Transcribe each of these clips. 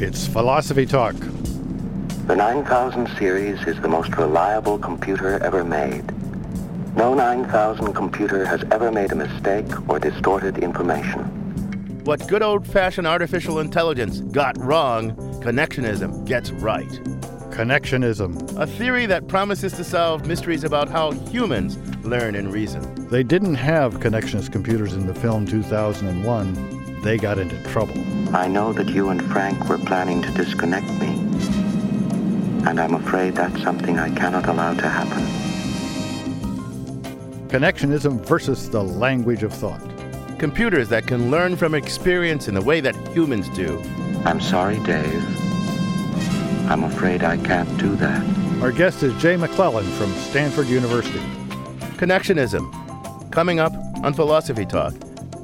It's Philosophy Talk. The 9000 series is the most reliable computer ever made. No 9000 computer has ever made a mistake or distorted information. What good old fashioned artificial intelligence got wrong, connectionism gets right. Connectionism. A theory that promises to solve mysteries about how humans learn and reason. They didn't have connectionist computers in the film 2001. They got into trouble. I know that you and Frank were planning to disconnect me. And I'm afraid that's something I cannot allow to happen. Connectionism versus the language of thought. Computers that can learn from experience in the way that humans do. I'm sorry, Dave. I'm afraid I can't do that. Our guest is Jay McClelland from Stanford University. Connectionism. Coming up on Philosophy Talk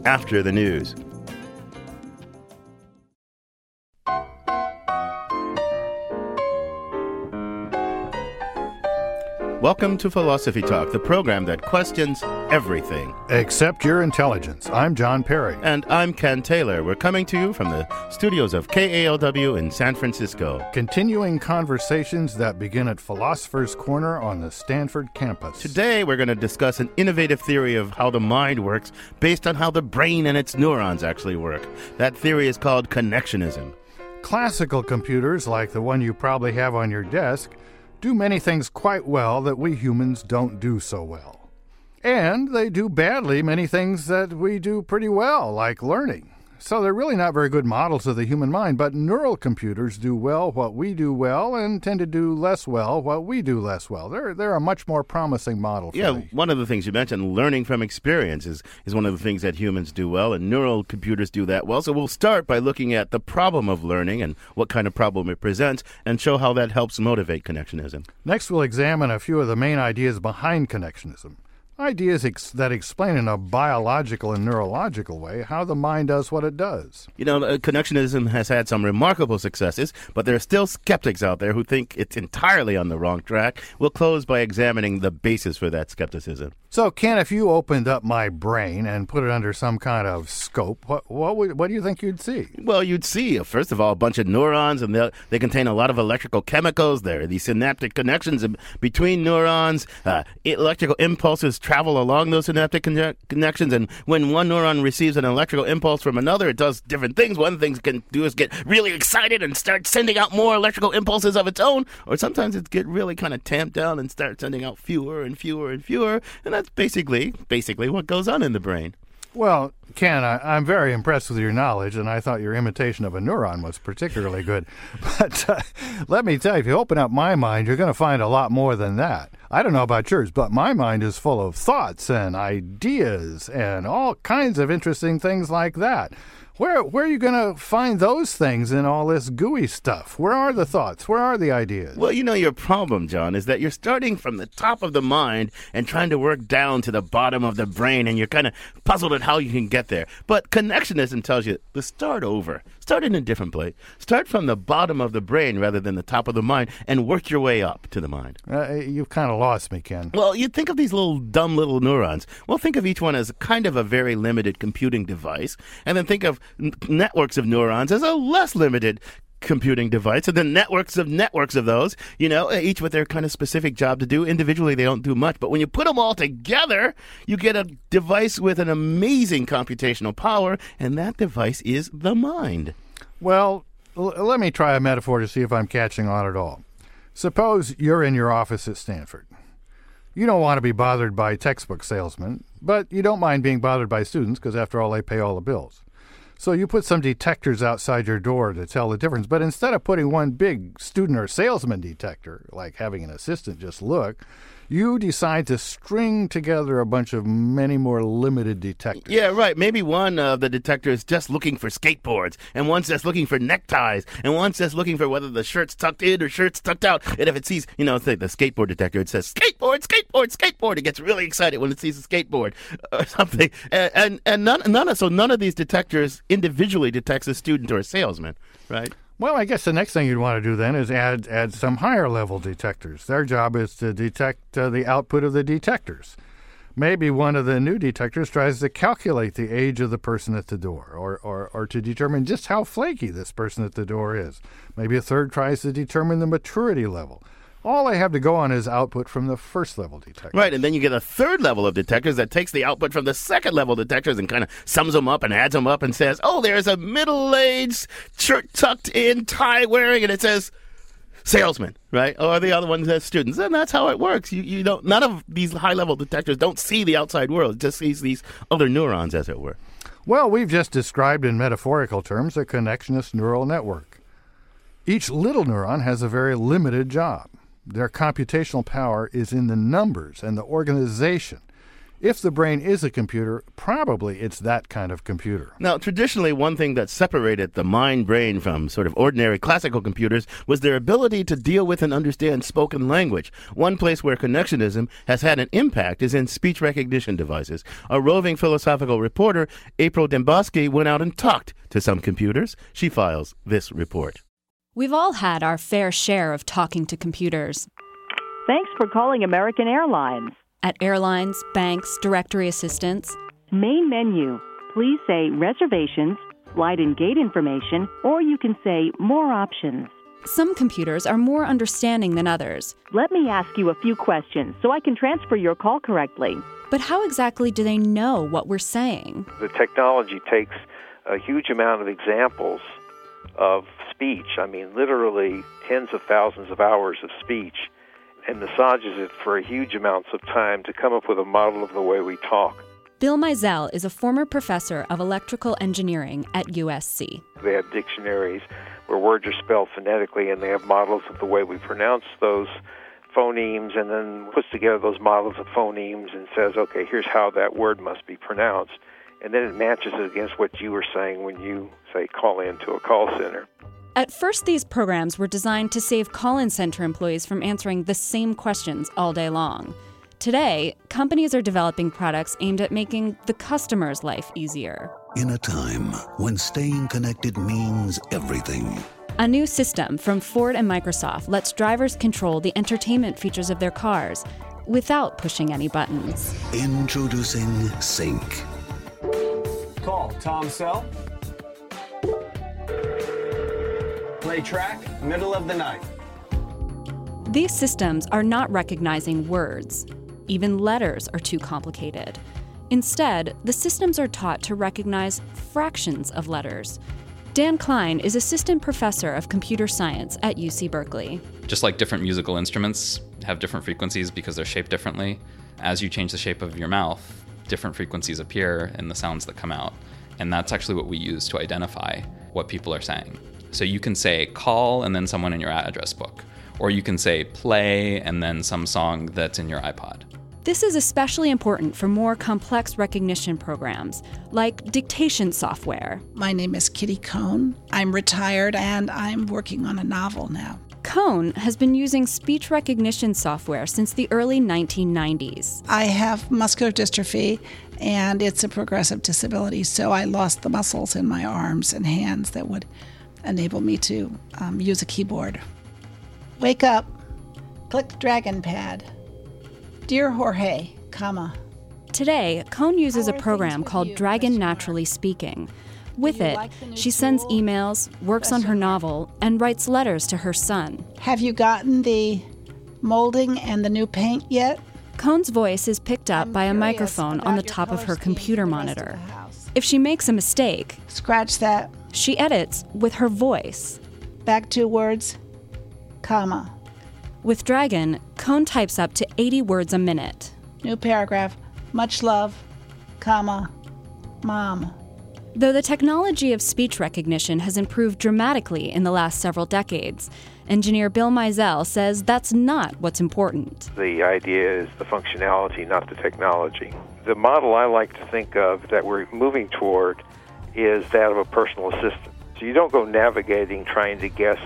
after the news. Welcome to Philosophy Talk, the program that questions everything. Except your intelligence. I'm John Perry. And I'm Ken Taylor. We're coming to you from the studios of KALW in San Francisco. Continuing conversations that begin at Philosopher's Corner on the Stanford campus. Today, we're going to discuss an innovative theory of how the mind works based on how the brain and its neurons actually work. That theory is called connectionism. Classical computers, like the one you probably have on your desk, do many things quite well that we humans don't do so well. And they do badly many things that we do pretty well, like learning. So they're really not very good models of the human mind, but neural computers do well what we do well and tend to do less well what we do less well. They're, they're a much more promising model yeah, me. one of the things you mentioned, learning from experience, is, is one of the things that humans do well, and neural computers do that well. So we'll start by looking at the problem of learning and what kind of problem it presents, and show how that helps motivate connectionism. Next, we'll examine a few of the main ideas behind connectionism. Ideas ex- that explain in a biological and neurological way how the mind does what it does. You know, uh, connectionism has had some remarkable successes, but there are still skeptics out there who think it's entirely on the wrong track. We'll close by examining the basis for that skepticism. So, Ken, if you opened up my brain and put it under some kind of scope, what what, would, what do you think you'd see? Well, you'd see, uh, first of all, a bunch of neurons, and they contain a lot of electrical chemicals. There are these synaptic connections between neurons. Uh, electrical impulses travel along those synaptic con- connections, and when one neuron receives an electrical impulse from another, it does different things. One thing it can do is get really excited and start sending out more electrical impulses of its own, or sometimes it get really kind of tamped down and start sending out fewer and fewer and fewer, and that's basically basically what goes on in the brain. Well, Ken, I, am very impressed with your knowledge, and I thought your imitation of a neuron was particularly good. But uh, let me tell you, if you open up my mind, you're going to find a lot more than that. I don't know about yours, but my mind is full of thoughts and ideas and all kinds of interesting things like that. Where where are you going to find those things in all this gooey stuff? Where are the thoughts? Where are the ideas? Well, you know your problem, John, is that you're starting from the top of the mind and trying to work down to the bottom of the brain, and you're kind of puzzled at how you can get there. But connectionism tells you to start over. Start in a different place. Start from the bottom of the brain rather than the top of the mind, and work your way up to the mind. Uh, you've kind of lost me, Ken. Well, you think of these little dumb little neurons. Well, think of each one as kind of a very limited computing device, and then think of networks of neurons as a less limited computing device and then networks of networks of those you know each with their kind of specific job to do individually they don't do much but when you put them all together you get a device with an amazing computational power and that device is the mind well l- let me try a metaphor to see if i'm catching on at all suppose you're in your office at stanford you don't want to be bothered by textbook salesmen but you don't mind being bothered by students because after all they pay all the bills so you put some detectors outside your door to tell the difference. But instead of putting one big student or salesman detector, like having an assistant just look, you decide to string together a bunch of many more limited detectors. Yeah, right. Maybe one of the detectors just looking for skateboards, and one's just looking for neckties, and one's just looking for whether the shirt's tucked in or shirt's tucked out. And if it sees, you know, say the skateboard detector, it says skateboard, skateboard, skateboard. It gets really excited when it sees a skateboard or something. And and, and none, none of so none of these detectors individually detects a student or a salesman, right? Well, I guess the next thing you'd want to do then is add add some higher level detectors. Their job is to detect uh, the output of the detectors. Maybe one of the new detectors tries to calculate the age of the person at the door or, or, or to determine just how flaky this person at the door is. Maybe a third tries to determine the maturity level. All I have to go on is output from the first level detectors. Right, and then you get a third level of detectors that takes the output from the second level detectors and kind of sums them up and adds them up and says, oh, there's a middle aged, shirt tucked in, tie wearing, and it says, salesman, right? Or the other one says students. And that's how it works. You, you don't, none of these high level detectors don't see the outside world, it just sees these other neurons, as it were. Well, we've just described in metaphorical terms a connectionist neural network. Each little neuron has a very limited job. Their computational power is in the numbers and the organization. If the brain is a computer, probably it's that kind of computer. Now, traditionally, one thing that separated the mind brain from sort of ordinary classical computers was their ability to deal with and understand spoken language. One place where connectionism has had an impact is in speech recognition devices. A roving philosophical reporter, April Dembosky, went out and talked to some computers. She files this report. We've all had our fair share of talking to computers. Thanks for calling American Airlines. At airlines, banks, directory assistants. Main menu. Please say reservations, flight and gate information, or you can say more options. Some computers are more understanding than others. Let me ask you a few questions so I can transfer your call correctly. But how exactly do they know what we're saying? The technology takes a huge amount of examples of speech. I mean, literally tens of thousands of hours of speech, and massages it for huge amounts of time to come up with a model of the way we talk. Bill Meisel is a former professor of electrical engineering at USC. They have dictionaries where words are spelled phonetically, and they have models of the way we pronounce those phonemes, and then puts together those models of phonemes and says, okay, here's how that word must be pronounced. And then it matches it against what you were saying when you, say, call in to a call center. At first, these programs were designed to save call in center employees from answering the same questions all day long. Today, companies are developing products aimed at making the customer's life easier. In a time when staying connected means everything. A new system from Ford and Microsoft lets drivers control the entertainment features of their cars without pushing any buttons. Introducing Sync. Call Tom Sell. Play track, middle of the night. These systems are not recognizing words. Even letters are too complicated. Instead, the systems are taught to recognize fractions of letters. Dan Klein is assistant professor of computer science at UC Berkeley. Just like different musical instruments have different frequencies because they're shaped differently, as you change the shape of your mouth, different frequencies appear in the sounds that come out. And that's actually what we use to identify what people are saying. So you can say call and then someone in your address book, or you can say play and then some song that's in your iPod. This is especially important for more complex recognition programs, like dictation software. My name is Kitty Cone. I'm retired and I'm working on a novel now. Cone has been using speech recognition software since the early 1990s. I have muscular dystrophy and it's a progressive disability, so I lost the muscles in my arms and hands that would enable me to um, use a keyboard. Wake up. Click dragon pad. Dear Jorge, comma. Today, Cone uses a program called Dragon Naturally Speaking. With it, she sends emails, works on her novel, and writes letters to her son. Have you gotten the molding and the new paint yet? Cone's voice is picked up by a microphone on the top of her computer monitor. If she makes a mistake, scratch that. She edits with her voice. Back two words, comma. With Dragon, Cone types up to 80 words a minute. New paragraph. Much love, comma, mom. Though the technology of speech recognition has improved dramatically in the last several decades, engineer Bill Meisel says that's not what's important. The idea is the functionality, not the technology. The model I like to think of that we're moving toward is that of a personal assistant. So you don't go navigating trying to guess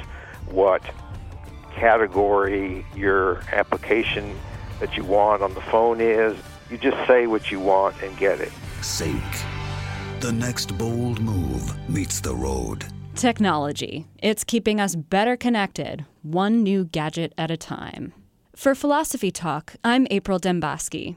what category your application that you want on the phone is. You just say what you want and get it. Sync. The next bold move meets the road. Technology. It's keeping us better connected, one new gadget at a time. For Philosophy Talk, I'm April Dembosky.